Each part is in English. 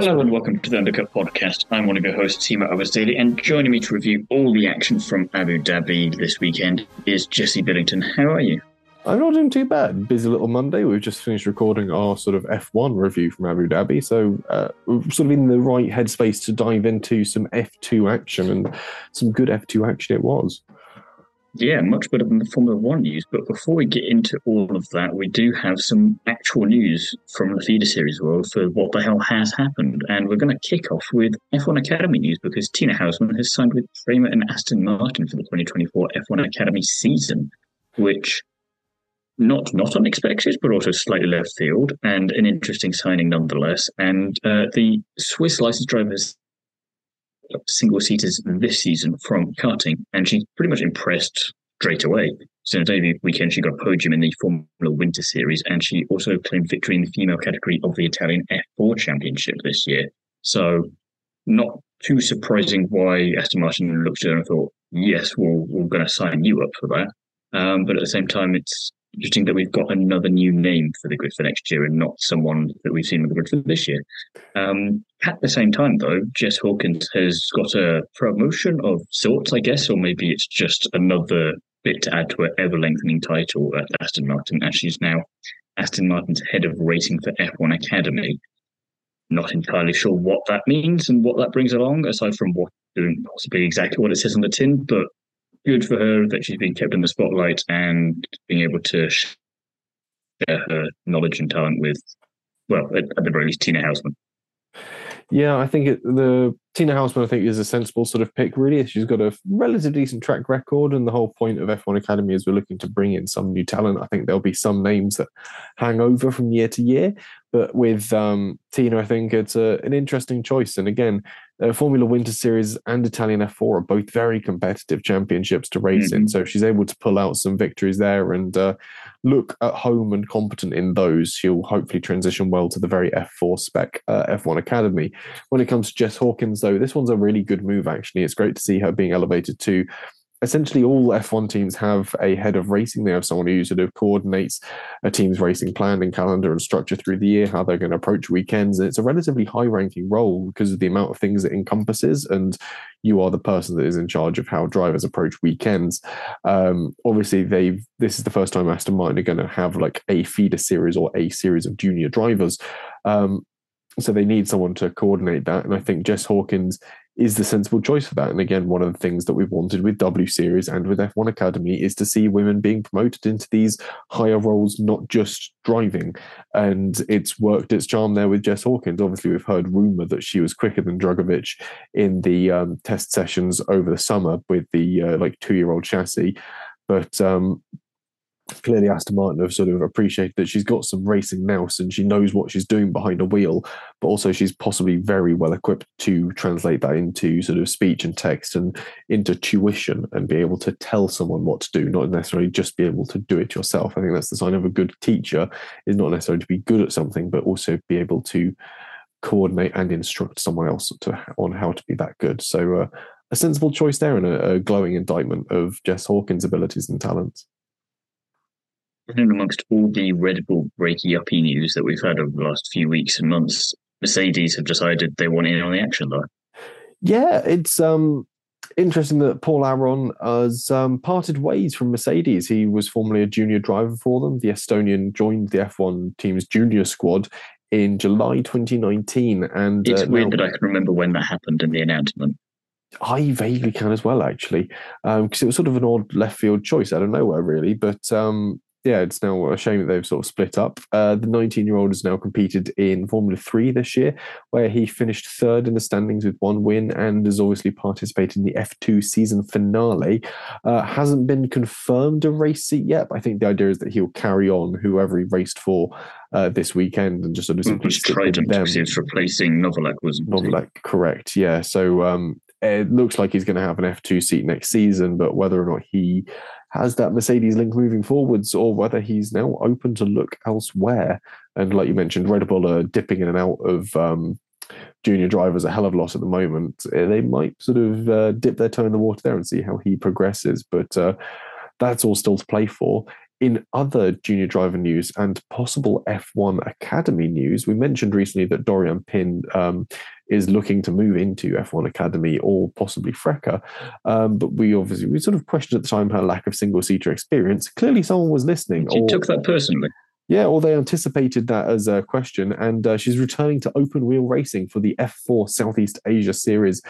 Hello and welcome to the Undercut Podcast. I'm one of your hosts, Thiemo Albers-Daly, and joining me to review all the action from Abu Dhabi this weekend is Jesse Billington. How are you? I'm not doing too bad. Busy little Monday. We've just finished recording our sort of F1 review from Abu Dhabi, so uh, we're sort of in the right headspace to dive into some F2 action, and some good F2 action it was. Yeah, much better than the Formula One news. But before we get into all of that, we do have some actual news from the feeder series world for what the hell has happened. And we're going to kick off with F1 Academy news because Tina Hausman has signed with Prema and Aston Martin for the 2024 F1 Academy season, which not not unexpected, but also slightly left field, and an interesting signing nonetheless. And uh, the Swiss licensed drivers single seaters this season from karting, and she's pretty much impressed straight away. So on debut weekend, she got a podium in the Formula Winter Series, and she also claimed victory in the female category of the Italian F4 Championship this year. So, not too surprising why Aston Martin looked at her and thought, "Yes, we're, we're going to sign you up for that." Um, but at the same time, it's interesting that we've got another new name for the grid for next year and not someone that we've seen on the grid for this year. Um, at the same time, though, Jess Hawkins has got a promotion of sorts, I guess, or maybe it's just another bit to add to her ever lengthening title at Aston Martin, as she's now Aston Martin's head of racing for F1 Academy. Not entirely sure what that means and what that brings along, aside from what doing possibly exactly what it says on the tin, but good for her that she's been kept in the spotlight and being able to share her knowledge and talent with, well, at, at the very least, Tina Hausmann. Yeah, I think it, the Tina Hausmann, I think, is a sensible sort of pick. Really, she's got a relatively decent track record, and the whole point of F1 Academy is we're looking to bring in some new talent. I think there'll be some names that hang over from year to year, but with um, Tina, I think it's a, an interesting choice. And again, uh, Formula Winter Series and Italian F4 are both very competitive championships to race mm-hmm. in. So she's able to pull out some victories there and uh, look at home and competent in those. She'll hopefully transition well to the very F4 spec uh, F1 Academy. When it comes to Jess Hawkins, though, this one's a really good move, actually. It's great to see her being elevated to essentially all F1 teams have a head of racing. They have someone who sort of coordinates a team's racing plan and calendar and structure through the year, how they're going to approach weekends. And it's a relatively high ranking role because of the amount of things it encompasses. And you are the person that is in charge of how drivers approach weekends. Um, obviously, they've this is the first time Aston Martin are going to have like a feeder series or a series of junior drivers. Um, so they need someone to coordinate that. And I think Jess Hawkins is the sensible choice for that. And again, one of the things that we've wanted with W Series and with F1 Academy is to see women being promoted into these higher roles, not just driving. And it's worked its charm there with Jess Hawkins. Obviously, we've heard rumor that she was quicker than Drugovich in the um, test sessions over the summer with the uh, like two year old chassis. But um, clearly Aston Martin have sort of appreciated that she's got some racing nous and she knows what she's doing behind a wheel, but also she's possibly very well equipped to translate that into sort of speech and text and into tuition and be able to tell someone what to do, not necessarily just be able to do it yourself. I think that's the sign of a good teacher is not necessarily to be good at something, but also be able to coordinate and instruct someone else to, on how to be that good. So uh, a sensible choice there and a, a glowing indictment of Jess Hawkins' abilities and talents in amongst all the Red Bull breaky uppy news that we've had over the last few weeks and months, Mercedes have decided they want in on the action though. Yeah, it's um interesting that Paul Aron has um, parted ways from Mercedes. He was formerly a junior driver for them. The Estonian joined the F1 team's junior squad in July 2019. And it's uh, weird now, that I can remember when that happened in the announcement. I vaguely can as well, actually, because um, it was sort of an odd left field choice out of nowhere, really. But um, yeah, it's now a shame that they've sort of split up. Uh, the 19 year old has now competed in Formula 3 this year, where he finished third in the standings with one win and has obviously participated in the F2 season finale. Uh, hasn't been confirmed a race seat yet, but I think the idea is that he'll carry on whoever he raced for uh, this weekend and just sort of simply with them. Because he was replacing Novalak, wasn't Novalak, correct, yeah. So um, it looks like he's going to have an F2 seat next season, but whether or not he has that Mercedes link moving forwards or whether he's now open to look elsewhere. And like you mentioned, Red Bull are dipping in and out of um, junior drivers a hell of a lot at the moment. Eh, they might sort of uh, dip their toe in the water there and see how he progresses. But uh, that's all still to play for. in other junior driver news and possible F1 Academy news, we mentioned recently that Doriane Pin um, is looking to move into F1 Academy or possibly FRECA. Um, but we obviously, we sort of questioned at the time her lack of single seater experience. Clearly, someone was listening. She or, took that personally. Yeah, or they anticipated that as a question, and uh, she's returning to open wheel racing for the F4 Southeast Asia Series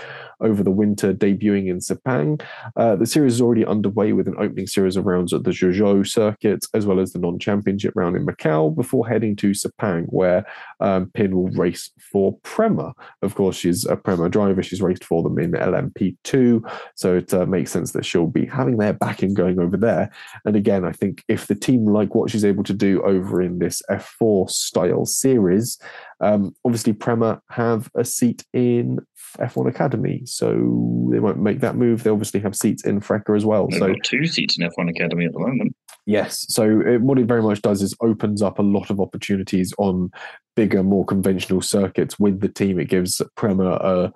over the winter, debuting in Sepang. Uh, the series is already underway with an opening series of rounds at the Zhuzhou circuit, as well as the non-championship round in Macau, before heading to Sepang, where um, Pin will race for Prema. Of course, she's a Prema driver; she's raced for them in LMP2, so it uh, makes sense that she'll be having their backing going over there. And again, I think if the team like what she's able to do over over in this F4 style series. Um, obviously, Prema have a seat in F1 Academy, so they won't make that move. They obviously have seats in FRECA as well. They've so two seats in F1 Academy at the moment. Yes, so it, what it very much does is opens up a lot of opportunities on bigger, more conventional circuits with the team. It gives Prema a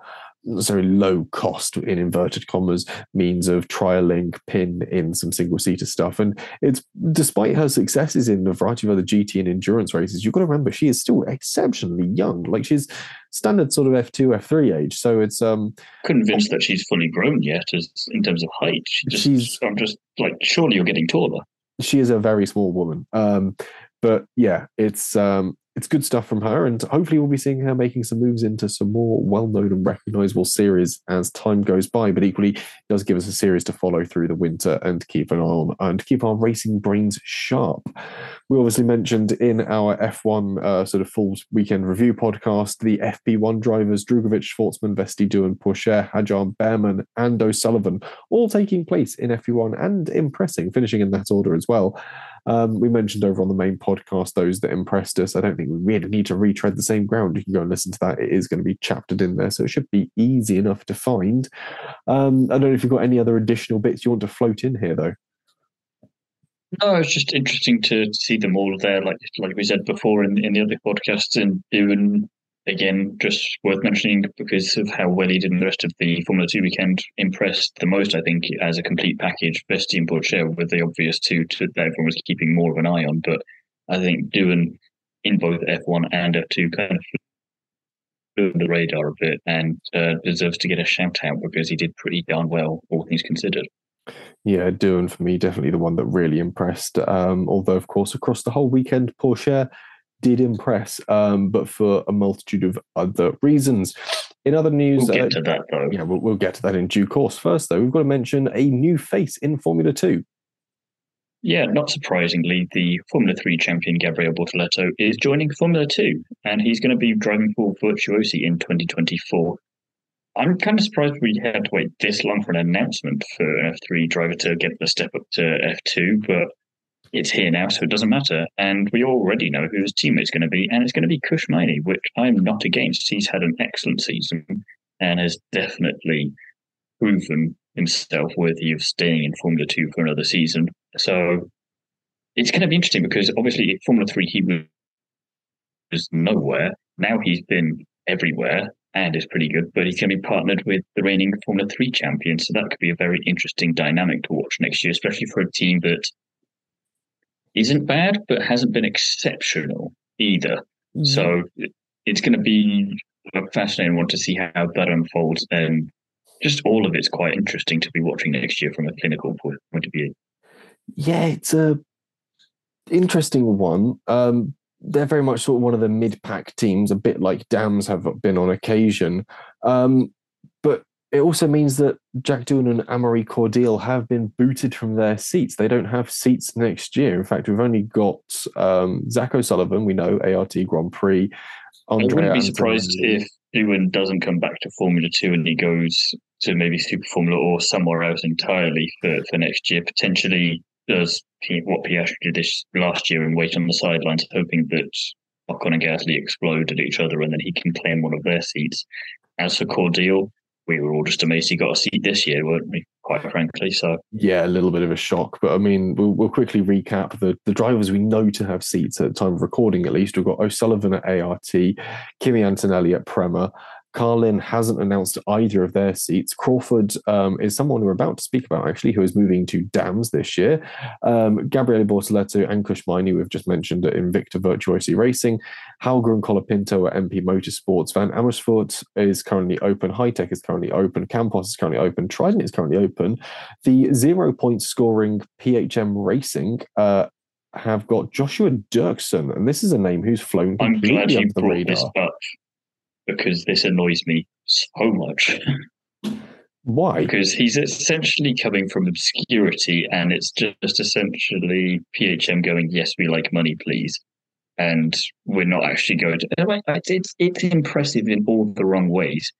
so low cost in inverted commas means of trialing pin in some single seater stuff. And it's despite her successes in a variety of other gt and endurance races you've got to remember she is still exceptionally young. Like she's standard sort of f2 f3 age. So it's um convinced that she's fully grown yet as in terms of height. She just, she's i'm just like surely you're getting taller. She is a very small woman. Um but yeah it's um it's good stuff from her, and hopefully we'll be seeing her making some moves into some more well-known and recognizable series as time goes by. But equally, it does give us a series to follow through the winter and keep an eye on and keep our racing brains sharp. We obviously mentioned in our F1 uh, sort of full weekend review podcast the FP1 drivers Drugovich, Shwartzman, Vesti, Doohan, Pourchaire, Hadjar, Bearman, and O'Sullivan, all taking place in FP1 and impressing, finishing in that order as well. Um, we mentioned over on the main podcast those that impressed us. I don't think we really need to retread the same ground. You can go and listen to that. It is going to be chaptered in there, so it should be easy enough to find. Um, I don't know if you've got any other additional bits you want to float in here, though. No, it's just interesting to see them all there, like like we said before in, in the other podcasts, and Doohan again, just worth mentioning because of how well he did in the rest of the Formula Two weekend. Impressed the most, I think, as a complete package. Best team Pourchaire with the obvious two that everyone was keeping more of an eye on. But I think Doohan in both F1 and F2 kind of flew the radar a bit and uh, deserves to get a shout out because he did pretty darn well, all things considered. Yeah, Doohan for me, definitely the one that really impressed. Um, although, of course, across the whole weekend, Pourchaire did impress, um, but for a multitude of other reasons. In other news, we'll get uh, to that though. Yeah, we'll, we'll, get to that in due course. First, though, we've got to mention a new face in Formula Two. Yeah, not surprisingly, the Formula Three champion Gabriele Bortoleto is joining Formula Two, and he's going to be driving for Virtuosi in 2024. I'm kind of surprised we had to wait this long for an announcement for an F3 driver to get the step up to F2, but it's here now, so it doesn't matter. And we already know who his teammate's going to be, and it's going to be Kush Maini, which I'm not against. He's had an excellent season and has definitely proven himself worthy of staying in Formula Two for another season. So it's going to be interesting because obviously Formula Three he was nowhere. Now he's been everywhere and is pretty good, but he's going to be partnered with the reigning Formula Three champion. So that could be a very interesting dynamic to watch next year, especially for a team that isn't bad, but hasn't been exceptional either. Mm-hmm. So it's going to be a fascinating one to see how that unfolds. And just all of it's quite interesting to be watching next year from a clinical point of view. Yeah, it's a interesting one. Um, they're very much sort of one of the mid-pack teams, a bit like Dams have been on occasion. Um, but it also means that Jack Doohan and Amaury Cordeel have been booted from their seats. They don't have seats next year. In fact, we've only got um, Zach O'Sullivan, we know, ART Grand Prix. Andrea I wouldn't be surprised if Doohan doesn't come back to Formula 2 and he goes to maybe Super Formula or somewhere else entirely for, for next year. Potentially does what Piastri did this last year and wait on the sidelines, hoping that Ocon and Gasly explode at each other and then he can claim one of their seats. As for Cordeel, we were all just amazed he got a seat this year, weren't we? Quite frankly, so yeah, a little bit of a shock. But I mean, we'll, we'll quickly recap the the drivers we know to have seats at the time of recording. At least we've got O'Sullivan at ART, Kimi Antonelli at Prema, Carlin hasn't announced either of their seats. Crawford um, is someone we're about to speak about, actually, who is moving to Dams this year. Um, Gabriele Bortoleto and Kush Maini, we've just mentioned at Invicta Virtuosi Racing. Hauger and Colapinto at MP Motorsports. Van Amersfoort is currently open. Hitech is currently open. Campos is currently open. Trident is currently open. The zero point scoring PHM Racing uh, have got Joshua Dürksen, and this is a name who's flown I'm completely under the radar. This up because this annoys me so much. Why? because he's essentially coming from obscurity and it's just essentially PHM going, yes, we like money, please. And we're not actually going to. and, It's, it's impressive in all the wrong ways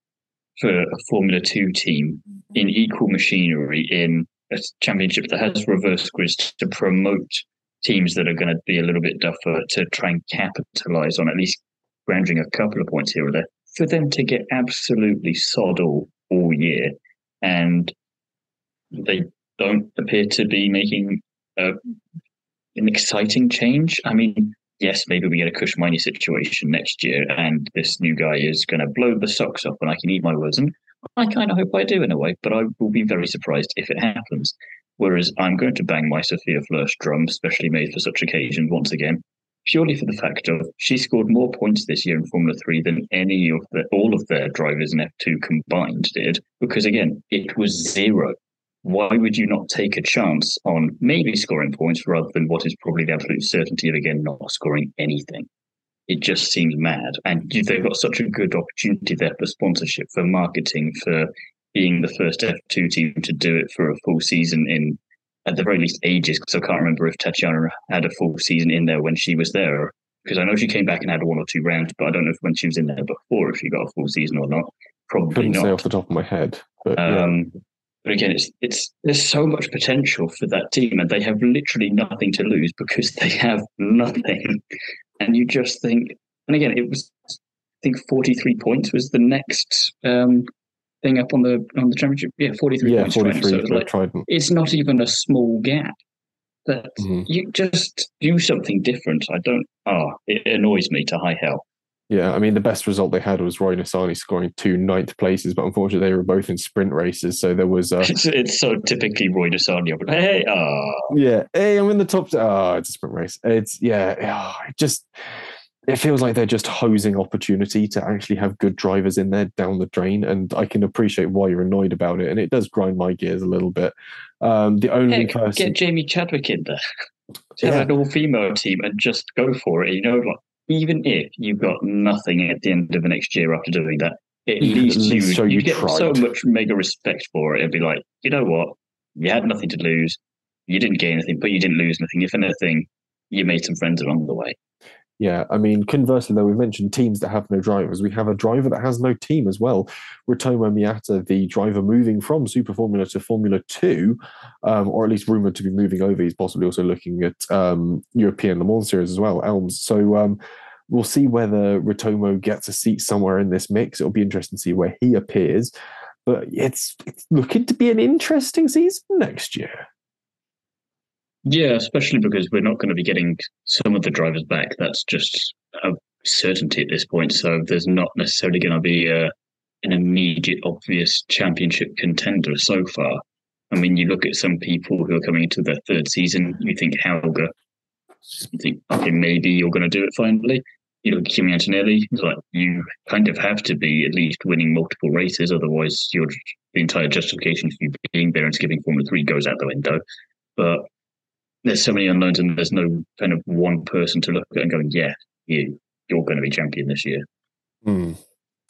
for a Formula Two team mm-hmm. in equal machinery in a championship that has reverse grids to promote teams that are going to be a little bit tougher to try and capitalize on at least grounding a couple of points here or there. For them to get absolutely sod all all year and they don't appear to be making a, an exciting change. I mean, yes, maybe we get a Kush Maini situation next year, and this new guy is going to blow the socks off, and I can eat my words. And I kind of hope I do in a way, but I will be very surprised if it happens. Whereas I'm going to bang my Sophia Flörsch drum, specially made for such occasions, once again, purely for the fact of she scored more points this year in Formula Three than any of the all of their drivers in F2 combined did. Because again, it was zero. Why would you not take a chance on maybe scoring points rather than what is probably the absolute certainty of again not scoring anything? It just seems mad, and they've got such a good opportunity there for sponsorship, for marketing, for being the first F2 team to do it for a full season in at the very least ages because I can't remember if Tatiana had a full season in there when she was there. Because I know she came back and had one or two rounds, but I don't know if when she was in there before if she got a full season or not. Probably Couldn't not. say off the top of my head, but yeah. Um, but again, it's it's there's so much potential for that team, and they have literally nothing to lose because they have nothing. And you just think, and again, it was I think 43 points was the next um, thing up on the on the championship. Yeah, 43 yeah, points. Trident. 43 So it's like, Trident. it's not even a small gap. That Mhm. you just do something different. I don't. Ah, it annoys me to high hell. Yeah, I mean, the best result they had was Roy Nissany scoring two ninth places, but unfortunately, they were both in sprint races. So there was, uh, It's, it's so typically Roy. But hey, ah, yeah, hey, I'm in the top. Oh, it's a sprint race. It's, yeah, oh, it just, it feels like they're just hosing opportunity to actually have good drivers in there down the drain. And I can appreciate why you're annoyed about it. And it does grind my gears a little bit. Um, the only heck, person. get Jamie Chadwick in there. Have Yeah. an all-female team and just go for it. You know, like, even if you've got nothing at the end of the next year after doing that, at You can at least you would you get so much mega respect for it. It'd be like, you know what? You had nothing to lose. You didn't gain anything, but you didn't lose anything. If anything, you made some friends along the way. Yeah, I mean, conversely, though, we mentioned teams that have no drivers. We have a driver that has no team as well. Ritomo Miyata, the driver moving from Super Formula to Formula Two, um, or at least rumored to be moving over. He's possibly also looking at um, European Le Mans series as well, Elms. So um, we'll see whether Ritomo gets a seat somewhere in this mix. It'll be interesting to see where he appears. But it's it's looking to be an interesting season next year. Yeah, especially because we're not going to be getting some of the drivers back. That's just a certainty at this point. So there's not necessarily going to be a, an immediate, obvious championship contender so far. I mean, you look at some people who are coming into their third season, you think Hauger, you think, okay, maybe you're going to do it finally. You look at Kimi Antonelli, it's like you kind of have to be at least winning multiple races, otherwise your the entire justification for you being there and skipping Formula Three goes out the window. But there's so many unknowns, and there's no kind of one person to look at and going, yeah, you you're going to be champion this year. Hmm.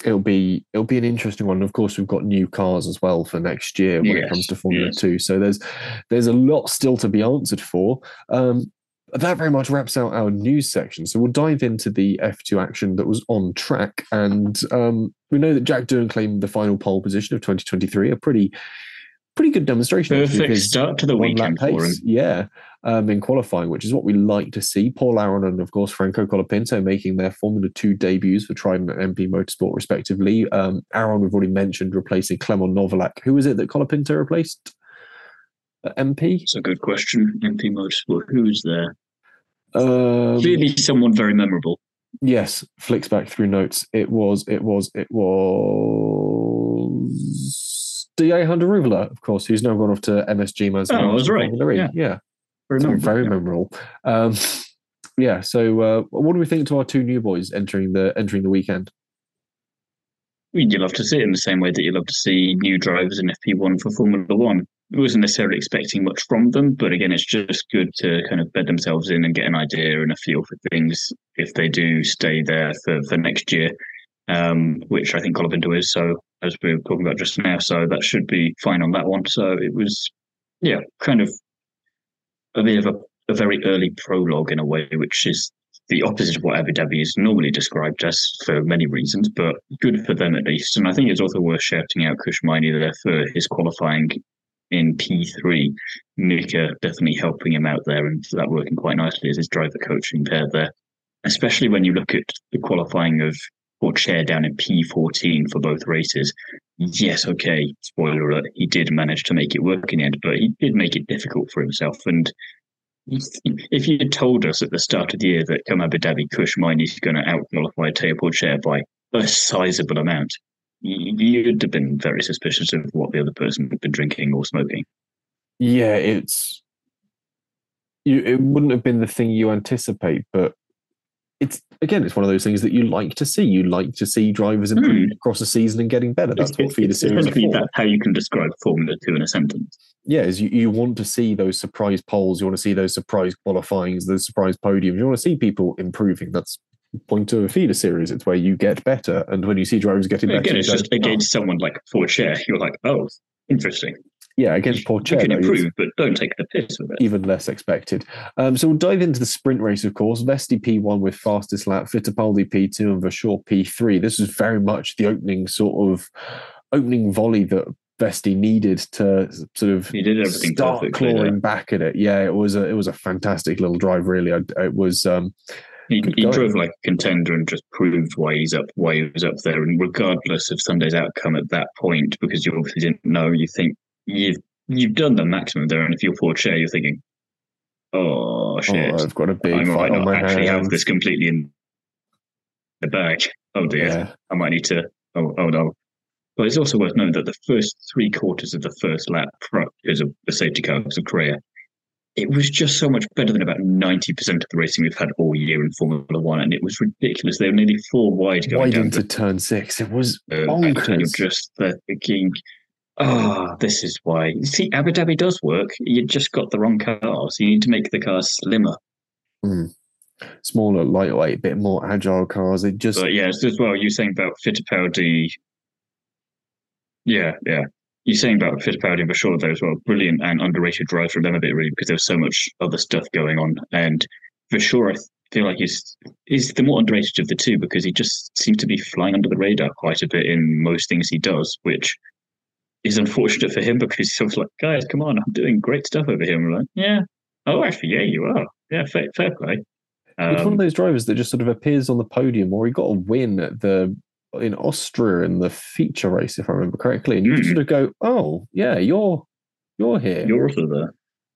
It'll be it'll be an interesting one. Of course, we've got new cars as well for next year when it comes to Formula yes. Two. So there's there's a lot still to be answered for. Um, that very much wraps out our news section. So we'll dive into the F2 action that was on track, and um, we know that Jack Doohan claimed the final pole position of 2023. A pretty pretty good demonstration. Perfect because start to the one lap weekend for him. pace, yeah, um, in qualifying, which is what we like to see. Paul Aron and, of course, Franco Colapinto making their Formula 2 debuts for Trident and MP Motorsport, respectively. Um, Aaron, we've already mentioned, replacing Clement Novalak. Who was it that Colapinto replaced? At MP? It's a good question. MP Motorsport, who's there? Um, Clearly, someone very memorable. Yes, flicks back through notes. It was, it was, it was Jehan Daruvala, of course, who's now gone off to MSG Mazda. Oh, I was right. Yeah, yeah. Very, very memorable. Um, yeah. So, uh, what do we think to our two new boys entering the entering the weekend? You love to see it in the same way that you love to see new drivers in FP1 for Formula One. I wasn't necessarily expecting much from them, but again, it's just good to kind of bed themselves in and get an idea and a feel for things if they do stay there for, for next year, um, which I think Colapinto is. So, as we were talking about just now, so that should be fine on that one. So, it was, yeah, kind of a bit of a, a very early prologue in a way, which is the opposite of what Abu Dhabi is normally described as for many reasons, but good for them at least. And I think it's also worth shouting out Kush Maini there for his qualifying in P3. Mika definitely helping him out there and that working quite nicely as his driver coaching pair there. Especially when you look at the qualifying of Pourchaire down in P14 for both races. Yes, okay, spoiler alert, he did manage to make it work in the end, but he did make it difficult for himself. And if you had told us at the start of the year that come Abu Dhabi Kush is going to outqualify Théo Pourchaire by a sizable amount, you'd have been very suspicious of what the other person had been drinking or smoking. Yeah, it's you. It wouldn't have been the thing you anticipate, but it's again, it's one of those things that you like to see. You like to see drivers improving mm. across the season and getting better. That's it's, what feeder series. That's how you can describe Formula Two in a sentence. Yeah, is you, you want to see those surprise poles. You want to see those surprise qualifyings, those surprise podiums. You want to see people improving. That's point of a feeder series. It's where you get better, and when you see drivers getting better, again, it's just against oh. someone like Pourchaire. You're like, oh, interesting. Yeah, against Pourchaire. You can improve, but don't take the piss with it. Even less expected. Um, so we'll dive into the sprint race, of course. Vesti P1 with fastest lap, Fittipaldi P2 and Verschoor P3. This was very much the opening sort of opening volley that Vesti needed to sort of he did everything start clawing back at it. Yeah, it was a it was a fantastic little drive. Really, it was. Um, he, he drove like a contender and just proved why he's up, why he was up there. And regardless of Sunday's outcome at that point, because you obviously didn't know, you think you've you've done the maximum there, and if you're Pourchaire, you're thinking, "Oh shit, oh, I've got a big I might not actually hands. have this completely in the bag. Oh dear, yeah. I might need to. Oh, oh no." But it's also worth noting that the first three quarters of the first lap, because of the safety car because of Correa. it was just so much better than about 90% of the racing we've had all year in Formula One. And it was ridiculous. They were nearly four wide going wide down into turn six. It was uh, bonkers. You're just the thinking, oh, this is why. See, Abu Dhabi does work. You just got the wrong cars. You need to make the cars slimmer. Mm. Smaller, lightweight, a bit more agile cars. It just. But yeah, as well, you're saying about Fittipaldi. Yeah, yeah. You're saying about Fittipaldi and Verschoor there as well. Brilliant and underrated drive from them a bit, really, because there's so much other stuff going on. And Verschoor, I feel like he's, he's the more underrated of the two because he just seems to be flying under the radar quite a bit in most things he does, which is unfortunate for him because he's sort of like, guys, come on, I'm doing great stuff over here. And we're like, yeah, oh, actually, yeah, you are. Yeah, fair, fair play. Um, it's one of um, those drivers that just sort of appears on the podium, or he got a win at the in Austria in the feature race, if I remember correctly, and you mm. just sort of go, "Oh, yeah, you're you're here. You're also there."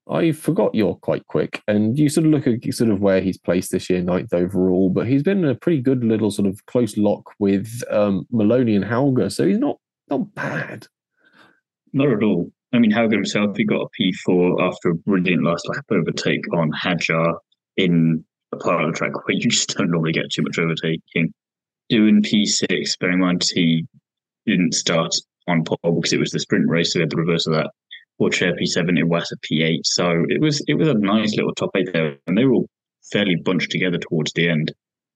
I forgot you're quite quick, and you sort of look at sort of where he's placed this year, ninth overall, but he's been in a pretty good little sort of close lock with um, Maloney and Hauger, so he's not not bad. Not at all. I mean, Hauger himself, he got a P4 after a brilliant last lap overtake on Hadjar in a part of the track where you just don't normally get too much overtaking. Doohan P6, bearing in mind he didn't start on pole because it was the sprint race, so we had the reverse of that. Pourchaire P7, it was a P8. So it was it was a nice little top eight there, and they were all fairly bunched together towards the end.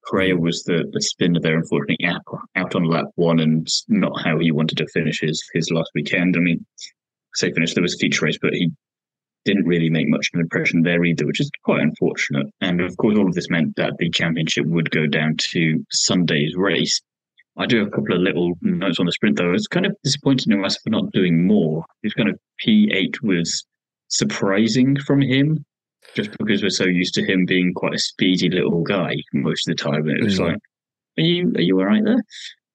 Correa mm-hmm. was the, the spinner there, unfortunately, out, out on lap one and not how he wanted to finish his, his last weekend. I mean, say finish, there was a feature race, but he didn't really make much of an impression there either, which is quite unfortunate. And of course, all of this meant that the championship would go down to Sunday's race. I do have a couple of little notes on the sprint, though. It's kind of disappointing in us for not doing more. It's kind of P8 was surprising from him just because we're so used to him being quite a speedy little guy most of the time. And it was mm. like, are you are you all right there?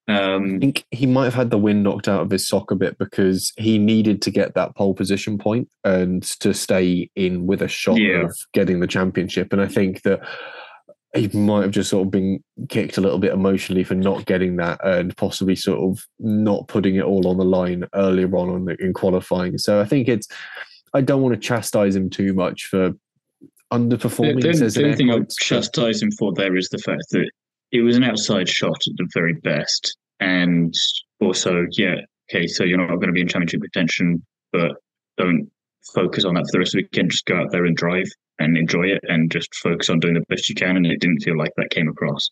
Um, I think he might have had the wind knocked out of his sock a bit because he needed to get that pole position point and to stay in with a shot yeah. of getting the championship. And I think that he might have just sort of been kicked a little bit emotionally for not getting that and possibly sort of not putting it all on the line earlier on in qualifying. So I think it's, I don't want to chastise him too much for underperforming. The, the, the only thing I'll chastise him for there is the fact that it was an outside shot at the very best. And also, yeah, okay, so you're not going to be in championship contention, but don't focus on that for the rest of the weekend. Just go out there and drive and enjoy it and just focus on doing the best you can. And it didn't feel like that came across.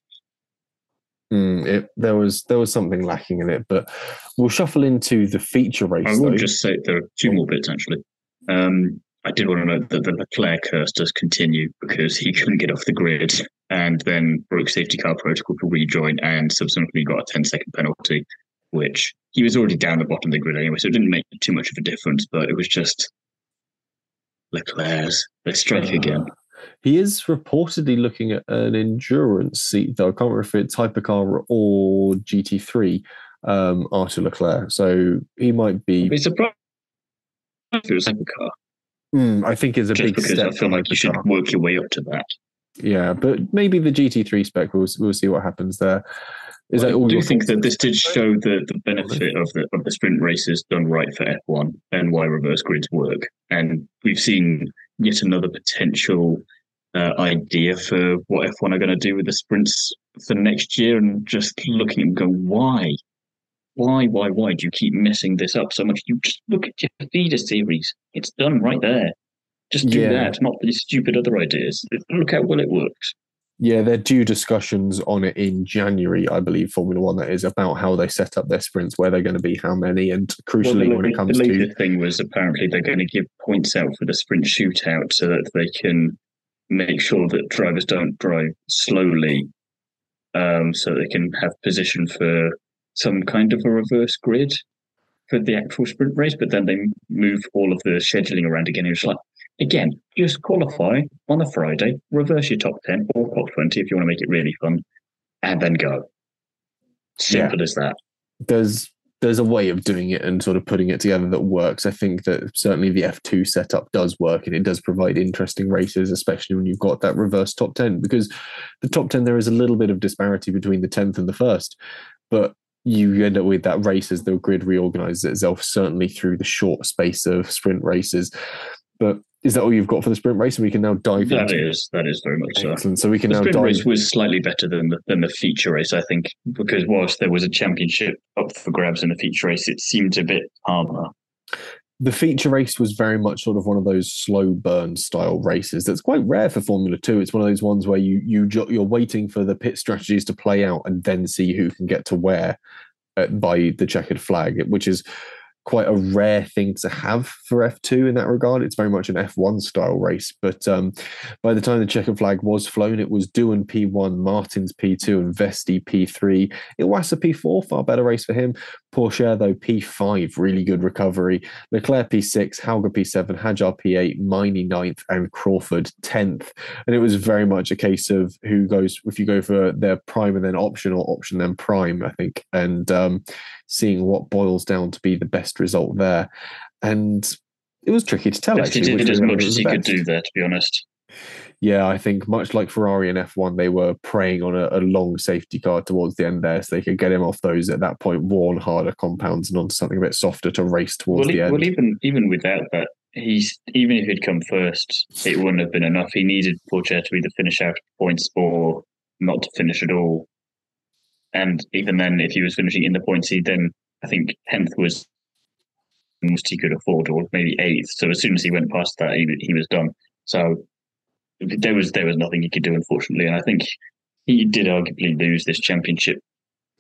Mm, it, there was there was something lacking in it, but we'll shuffle into the feature race. I will just say there are two more bits actually. Um, I did want to note that the Leclerc curse does continue because he couldn't get off the grid and then broke safety car protocol to rejoin and subsequently got a 10 second penalty, which he was already down the bottom of the grid anyway, so it didn't make too much of a difference, but it was just Leclerc's. Let's strike uh, again. He is reportedly looking at an endurance seat, though. I can't remember if it's hypercar or GT3, um, Arthur Leclerc. So he might be. It's a if it was hypercar. Mm, I think is a Just big because step. I feel like you should work your way up to that. Yeah, but maybe the GT3 spec. We'll we'll see what happens there. Is well, that all I do think that this did show the, the benefit of the of the sprint races done right for F1 and why reverse grids work. And we've seen yet another potential uh, idea for what F1 are going to do with the sprints for next year. And just looking and going, why? Why, why, why do you keep messing this up so much? You just look at your feeder series. It's done right there. Just do yeah. that, not these stupid other ideas. Look how well it works. Yeah, they're due discussions on it in January, I believe, Formula One that is about how they set up their sprints, where they're going to be, how many, and crucially well, when it comes the to the thing was apparently they're going to give points out for the sprint shootout so that they can make sure that drivers don't drive slowly, um, so they can have position for some kind of a reverse grid for the actual sprint race. But then they move all of the scheduling around again. It's like Again, just qualify on a Friday, reverse your top 10 or top 20 if you want to make it really fun, and then go. Simple yeah. as that. There's there's a way of doing it and sort of putting it together that works. I think that certainly the F2 setup does work and it does provide interesting races, especially when you've got that reverse top 10, because the top 10, there is a little bit of disparity between the 10th and the first. But you end up with that race as the grid reorganizes itself, certainly through the short space of sprint races. But is that all you've got for the sprint race? And we can now dive That into is, that is very much Excellent. so. So we can the now sprint dive. race was slightly better than the, than the feature race, I think, because whilst there was a championship up for grabs in the feature race, it seemed a bit harder. The feature race was very much sort of one of those slow burn style races. That's quite rare for Formula Two. It's one of those ones where you you you're waiting for the pit strategies to play out and then see who can get to where uh, by the checkered flag, which is quite a rare thing to have for F2 in that regard. It's very much an F1 style race. But um, by the time the checkered flag was flown, it was Doohan P1, Martins P2, and Vesti P3. Iwasa P4, far better race for him. Pourchaire, though, P5, really good recovery. Leclerc P6, Hauger P7, Hadjar P8, Maini 9th, and Crawford 10th. And it was very much a case of who goes, if you go for their prime and then option or option then prime, I think. And um, seeing what boils down to be the best result there. And it was tricky to tell. actually, he did as much as he could do there, to be honest. Yeah, I think much like Ferrari and F1, they were preying on a, a, long safety car towards the end there, so they could get him off those at that point worn harder compounds and onto something a bit softer to race towards well, the end. Well, even even without that, he's even if he'd come first, it wouldn't have been enough. He needed Pourchaire to either finish out points or not to finish at all. And even then, if he was finishing in the points, he then I think tenth was most he could afford, or maybe eighth. So as soon as he went past that, he, he was done. So there was there was nothing he could do, unfortunately. And I think he did arguably lose this championship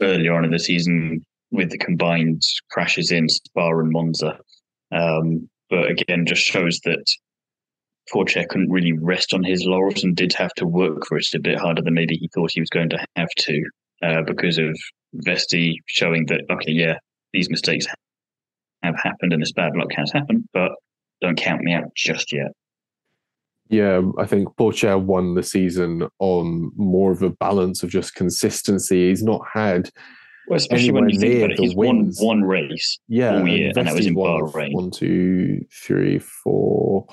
earlier on in the season with the combined crashes in Spa and Monza. Um, but again, just shows that Pourchaire couldn't really rest on his laurels and did have to work for it a bit harder than maybe he thought he was going to have to uh, because of Vesti showing that, okay, yeah, these mistakes have happened and this bad luck has happened, but don't count me out just yet. Yeah, I think Pourchaire won the season on more of a balance of just consistency. He's not had well, especially when you think about it, he's wins. won one race yeah, all year, and that was in Bahrain. One, two, three, four,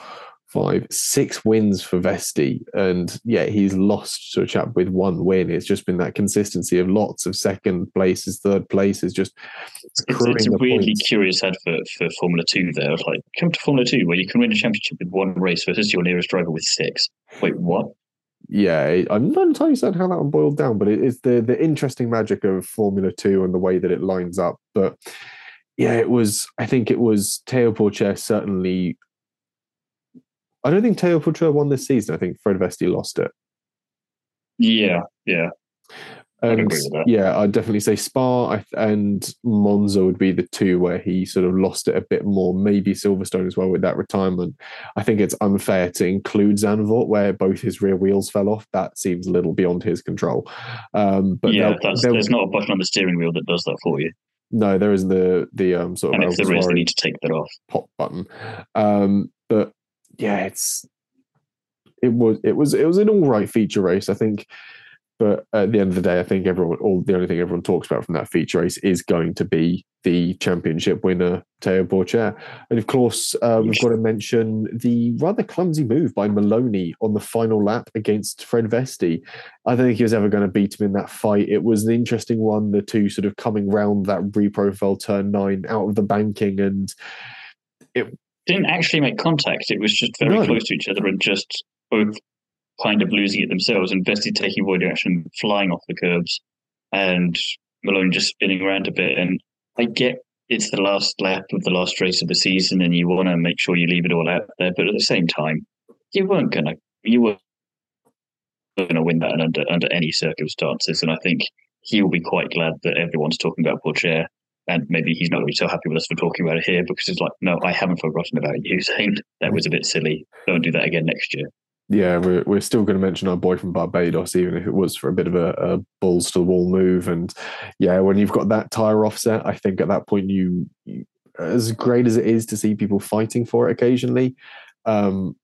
five, six wins for Vesti. And yeah, he's lost to a chap with one win. It's just been that consistency of lots of second places, third places, just it's, it's a really points. curious advert for Formula Two there. Like, come to Formula Two where you can win a championship with one race versus your nearest driver with six. Wait, what? Yeah, I'm not entirely certain how that one boiled down, but it is the the interesting magic of Formula Two and the way that it lines up. But yeah, it was. I think it was Théo Pourchaire certainly I don't think Théo Pourchaire won this season. I think Fred Vesti lost it. Yeah, yeah. And yeah, I'd definitely say Spa and Monza would be the two where he sort of lost it a bit more. Maybe Silverstone as well with that retirement. I think it's unfair to include Zandvoort where both his rear wheels fell off. That seems a little beyond his control. Um, but yeah, there's not a button on the steering wheel that does that for you. No, there is the the um, sort of. And if there is, they need to take that off. Pop button. Um, but yeah, it's it was it was it was an all right feature race. I think but at the end of the day, I think everyone, all the only thing everyone talks about from that feature race is going to be the championship winner, Théo Pourchaire. And of course, uh, we've got to mention the rather clumsy move by Maloney on the final lap against Fred Vesti. I don't think he was ever going to beat him in that fight. It was an interesting one, the two sort of coming round that reprofile turn nine out of the banking and it didn't actually make contact. It was just very no. close to each other and just both kind of losing it themselves. And Vesti taking avoiding action, flying off the curbs, and Malone just spinning around a bit. And I get it's the last lap of the last race of the season, and you want to make sure you leave it all out there. But at the same time, you weren't gonna you were going to win that under under any circumstances. And I think he will be quite glad that everyone's talking about Pourchaire. And maybe he's not going to be so happy with us for talking about it here because it's like, no, I haven't forgotten about you, saying that was a bit silly. Don't do that again next year yeah, we're we're still going to mention our boy from Barbados, even if it was for a bit of a, a balls to the wall move. And yeah, when you've got that tire offset, I think at that point you, you as great as it is to see people fighting for it occasionally, um,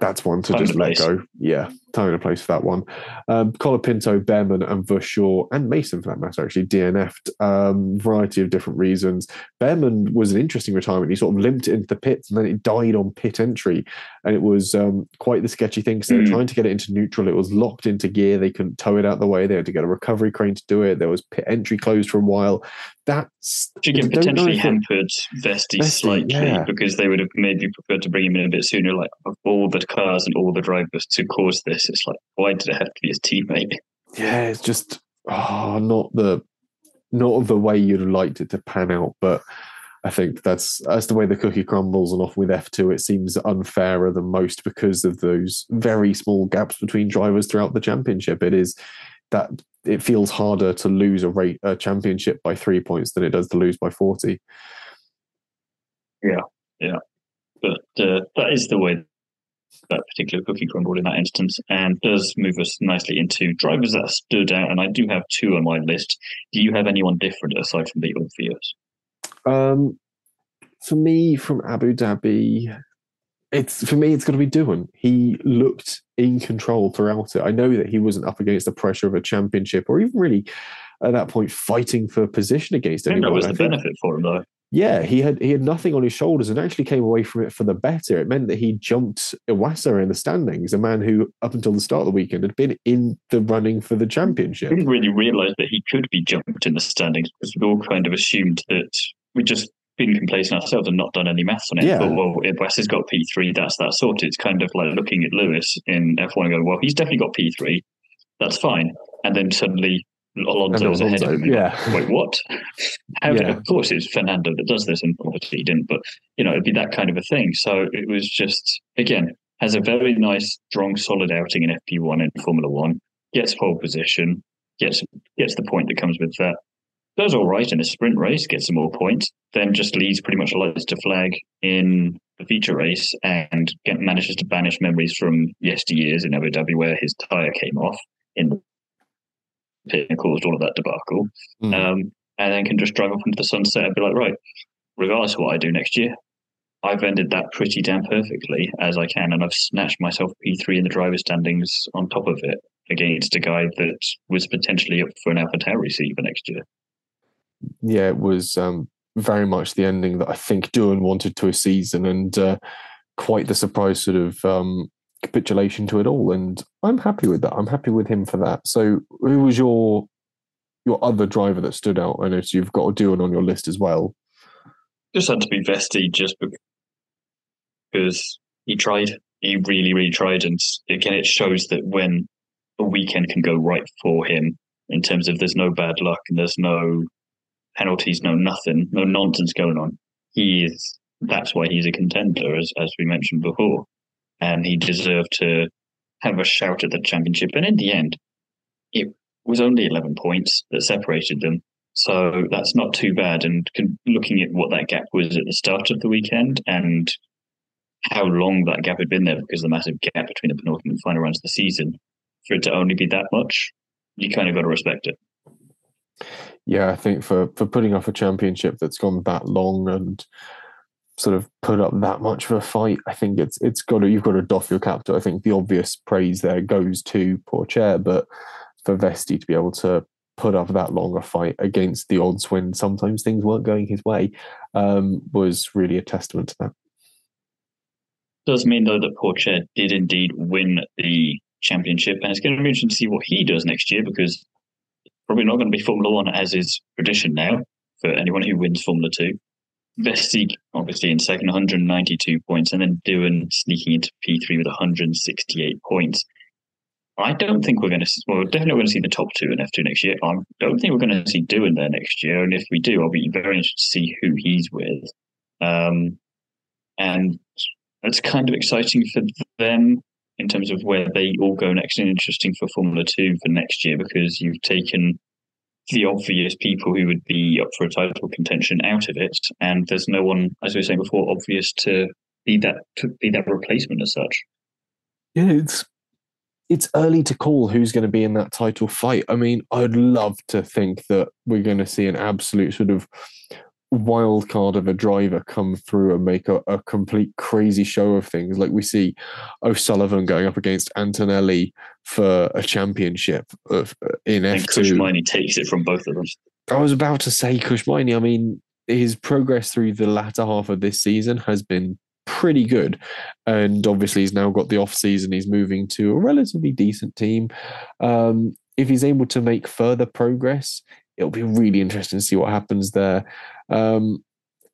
that's one to just let go. Yeah, time and a place for that one. Um, Colapinto, Bearman, and Verschoor, and Mason for that matter, actually DNF'd. Um, variety of different reasons. Bearman was an interesting retirement. He sort of limped into the pits and then it died on pit entry. And it was um, quite the sketchy thing were mm. trying to get it into neutral. It was locked into gear. They couldn't tow it out the way. They had to get a recovery crane to do it. There was pit entry closed for a while. That's. Chicken potentially hampered Vesti, slightly yeah. because they would have maybe preferred to bring him in a bit sooner. Like, of all the cars and all the drivers to cause this, it's like, why did it have to be his teammate? Yeah, it's just oh, not the not the way you'd have liked it to pan out, but I think that's that's the way the cookie crumbles, and off with F two, it seems unfairer than most because of those very small gaps between drivers throughout the championship. It is that it feels harder to lose a rate a championship by three points than it does to lose by forty. Yeah, yeah, but uh, that is the way that particular cookie crumbled in that instance, and does move us nicely into drivers that stood out. And I do have two on my list. Do you have anyone different aside from the obvious? Um, for me, from Abu Dhabi, it's for me, it's got to be Doohan. He looked in control throughout it. I know that he wasn't up against the pressure of a championship or even really at that point fighting for position against anyone. That was the benefit for him, though yeah, he had he had nothing on his shoulders and actually came away from it for the better. It meant that he jumped Iwasa in the standings, a man who up until the start of the weekend had been in the running for the championship. He didn't really realise that he could be jumped in the standings because we all kind of assumed that we'd just been complacent ourselves and not done any maths on it. Yeah. But, well, if Wes has got P3, that's that sorted. It's kind of like looking at Lewis in F1 and going, well, he's definitely got P3. That's fine. And then suddenly Alonso was ahead of him. Yeah. Wait, what? How yeah. of course, it's Fernando that does this, and obviously he didn't. But you know, it'd be that kind of a thing. So it was just again has a very nice, strong, solid outing in FP1 in Formula One. Gets pole position, gets gets the point that comes with that. Does all right in a sprint race, gets some more points. Then just leads pretty much a lights to flag in the feature race and get, manages to banish memories from yesteryears in Abu Dhabi where his tire came off in the pit and caused all of that debacle. Mm. Um, and then can just drive off into the sunset and be like, right, regardless of what I do next year, I've ended that pretty damn perfectly as I can, and I've snatched myself P3 in the driver standings on top of it against a guy that was potentially up for an AlphaTauri seat for next year. Yeah, it was um, very much the ending that I think Doohan wanted to a season, and uh, quite the surprise sort of um, capitulation to it all, and I'm happy with that. I'm happy with him for that. So, who was your your other driver that stood out? I so you've got a Doohan on your list as well. Just had to be Vesti, just because he tried. He really, really tried, and again, it shows that when a weekend can go right for him in terms of there's no bad luck and there's no penalties, no nothing, no nonsense going on. He is. That's why he's a contender, as as we mentioned before, and he deserved to have a shout at the championship. And in the end, it was only 11 points that separated them. So that's not too bad. And looking at what that gap was at the start of the weekend and how long that gap had been there because the massive gap between the penultimate and final rounds of the season, for it to only be that much, you kind of got to respect it. Yeah, I think for for putting off a championship that's gone that long and sort of put up that much of a fight, I think it's it's got to you've got to doff your cap to. I think the obvious praise there goes to Pourchaire, but for Vesti to be able to put up that longer fight against the odds when sometimes things weren't going his way um, was really a testament to that. Does mean though that Pourchaire did indeed win the championship, and it's going to be interesting to see what he does next year because probably not going to be Formula One as is tradition now for anyone who wins Formula Two. Vesti obviously in second, 192 points, and then Doohan sneaking into P3 with 168 points. I don't think we're going to. Well, we're definitely going to see the top two in F2 next year. I don't think we're going to see Doohan there next year, and if we do, I'll be very interested to see who he's with. Um, and it's kind of exciting for them in terms of where they all go next, and interesting for Formula Two for next year because you've taken the obvious people who would be up for a title contention out of it, and there's no one, as we were saying before, obvious to be that to be that replacement as such. Yeah, it's it's early to call who's going to be in that title fight. I mean, I'd love to think that we're going to see an absolute sort of wild card of a driver come through and make a, a complete crazy show of things. Like we see O'Sullivan going up against Antonelli for a championship of, uh, in and F2. Kush Maini takes it from both of them. I was about to say Kush Maini. I mean, his progress through the latter half of this season has been pretty good. And obviously, he's now got the off season. He's moving to a relatively decent team. Um, if he's able to make further progress, it'll be really interesting to see what happens there. Um,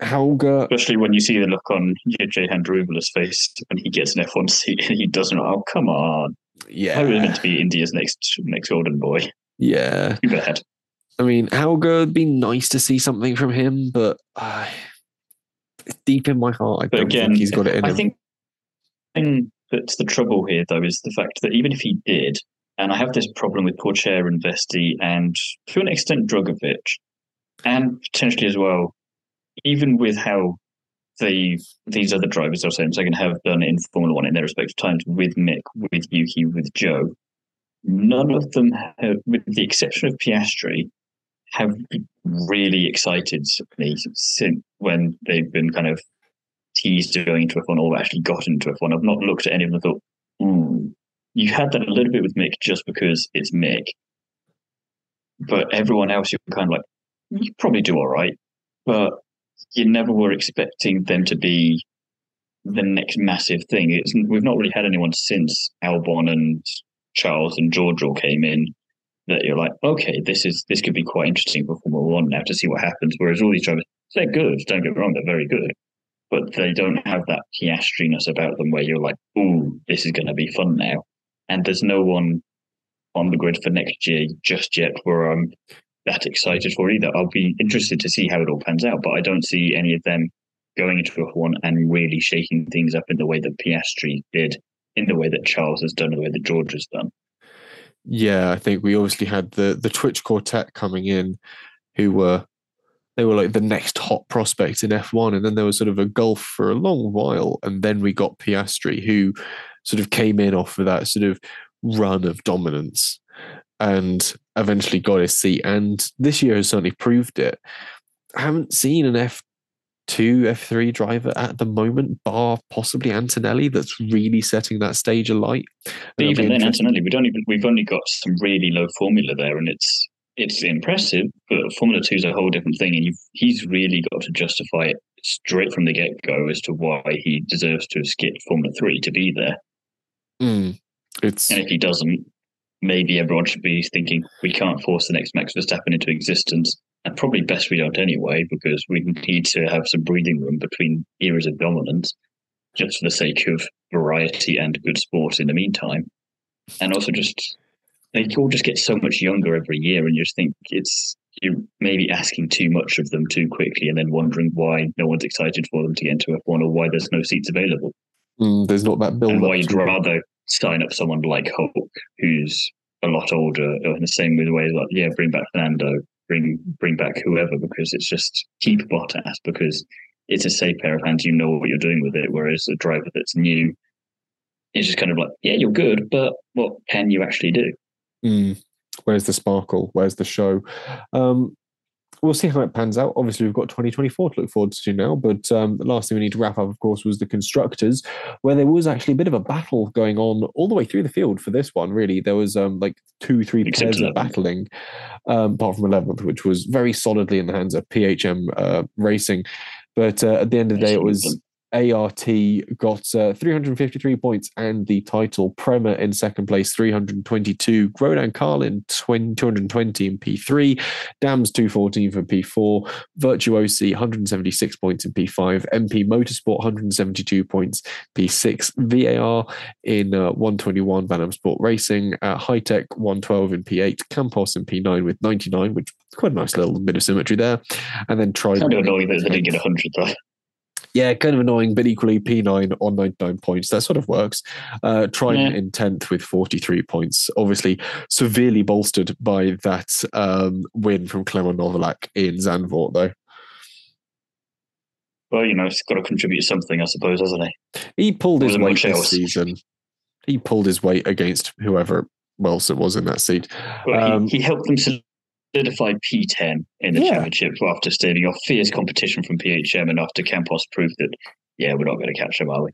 Hauger, especially when you see the look on Jehan Daruvala's face when he gets an F1 seat, and he doesn't. Oh, come on! Yeah, I was meant to be India's next next golden boy. Yeah, you too bad. I mean, Hauger would be nice to see something from him, but uh, deep in my heart, I but don't again, think he's got it in I him. think thing that's the trouble here, though, is the fact that even if he did, and I have this problem with Pourchaire and Vesti, and to an extent Drugovich, and potentially as well, even with how the these other drivers are saying second have done in Formula One in their respective times with Mick, with Yuki, with Joe, none of them have, with the exception of Piastri, have really excited me since when they've been kind of teased going into F1 or actually got into F1. I've not looked at any of them and thought, hmm, you had that a little bit with Mick just because it's Mick. But everyone else, you're kind of like, you probably do all right. But you never were expecting them to be the next massive thing. It's, we've not really had anyone since Albon and Charles and George all came in that you're like, okay, this is this could be quite interesting for Formula One now to see what happens. Whereas all these drivers, they're good. Don't get me wrong, they're very good, but they don't have that piastriness about them where you're like, ooh, this is going to be fun now. And there's no one on the grid for next year just yet where I'm that excited for either. I'll be interested to see how it all pans out, but I don't see any of them going into F1 and really shaking things up in the way that Piastri did, in the way that Charles has done, the way that George has done. Yeah, I think we obviously had the the Twitch quartet coming in, who were they were like the next hot prospect in F1, and then there was sort of a gulf for a long while, and then we got Piastri, who sort of came in off of that sort of run of dominance, and eventually got his seat. And this year has certainly proved it. I haven't seen an F two F3 driver at the moment, bar possibly Antonelli, that's really setting that stage alight. even then, Antonelli, we don't even we've only got some really low formula there, and it's it's impressive. But Formula Two is a whole different thing, and he's really got to justify it straight from the get go as to why he deserves to have skipped Formula Three to be there. Mm. It's And if he doesn't, maybe everyone should be thinking we can't force the next Max Verstappen into existence. And probably best we don't anyway, because we need to have some breathing room between eras of dominance, just for the sake of variety and good sport in the meantime. And also just they all just get so much younger every year, and you just think it's you're maybe asking too much of them too quickly, and then wondering why no one's excited for them to get into F1 or why there's no seats available, mm, there's not that build and why you'd rather sign up someone like Hulk, who's a lot older, or in the same way, like yeah, bring back Fernando, bring bring back whoever, because it's just keep Bottas because it's a safe pair of hands. You know what you're doing with it, whereas a driver that's new is just kind of like, yeah, you're good, but what can you actually do? Mm. Where's the sparkle? Where's the show? Um, we'll see how it pans out. Obviously, we've got 2024 to look forward to now. But um, the last thing we need to wrap up, of course, was the constructors, where there was actually a bit of a battle going on all the way through the field for this one. Really, there was um, like two, three Except 11th. battling, um, apart from 11th, which was very solidly in the hands of PHM uh, Racing. But uh, at the end of the day, it was ART got uh, 353 points and the title. Prema in second place, 322. Rodin Carlin, 20, 220 in P3. Dams, 214 for P4. Virtuosi, 176 points in P5. MP Motorsport, 172 points, P6. VAR in uh, 121. Van Sport Racing. Uh, Hitech, 112 in P8. Campos in P9 with 99, which quite a nice little bit of symmetry there. And then Trident. Kind of annoying that they didn't get 100 though. Yeah, kind of annoying, but equally P9 on 99 points. That sort of works. Uh, Trident Yeah. in 10th with 43 points. Obviously, severely bolstered by that um, win from Clement Novalak in Zandvoort, though. Well, you know, it's got to contribute something, I suppose, hasn't he? He pulled his weight this season. He pulled his weight against whoever else it was in that seat. Well, Um, he, he helped them solidify P10 in the Yeah. championship after staving off fierce competition from PHM and after Campos proved that, yeah, we're not going to catch them, are we?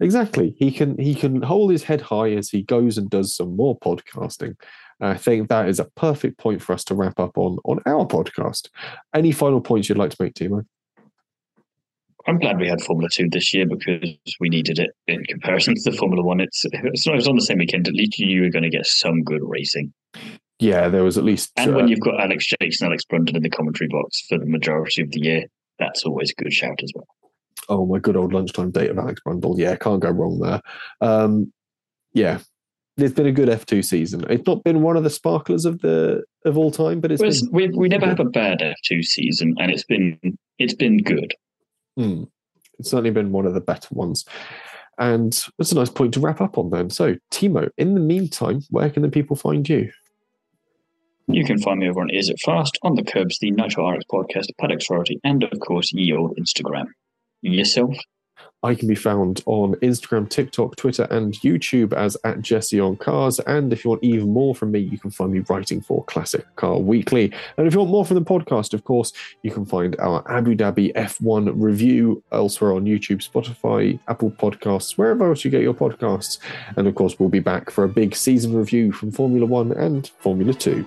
Exactly. He can he can hold his head high as he goes and does some more podcasting. I think that is a perfect point for us to wrap up on on our podcast. Any final points you'd like to make, Thiemo? I'm glad we had Formula Two this year because we needed it in comparison to the Formula One. It's it's not it's on the same weekend. At least you were going to get some good racing. Yeah, there was at least And uh, when you've got Alex Jakes and Alex Brundle in the commentary box for the majority of the year, that's always a good shout as well. oh my good old lunchtime date of Alex Brundle. Yeah, can't go wrong there. Um, yeah, there's been a good F2 season. It's not been one of the sparklers of the of all time, but it's been we we never have a bad F2 season, and it's been it's been good. Hmm. It's certainly been one of the better ones. And that's a nice point to wrap up on then. So, Thiemo, in the meantime, where can the people find you? You can find me over on Is It Fast, on the Kerbs, the Nitro RX podcast, Paddock Sorority, and of course, ye old Instagram. Yourself? I can be found on Instagram, TikTok, Twitter, and YouTube as at Jesse on Cars. And if you want even more from me, you can find me writing for Classic Car Weekly. And if you want more from the podcast, of course, you can find our Abu Dhabi F1 review elsewhere on YouTube, Spotify, Apple Podcasts, wherever else you get your podcasts. And of course, we'll be back for a big season review from Formula One and Formula Two.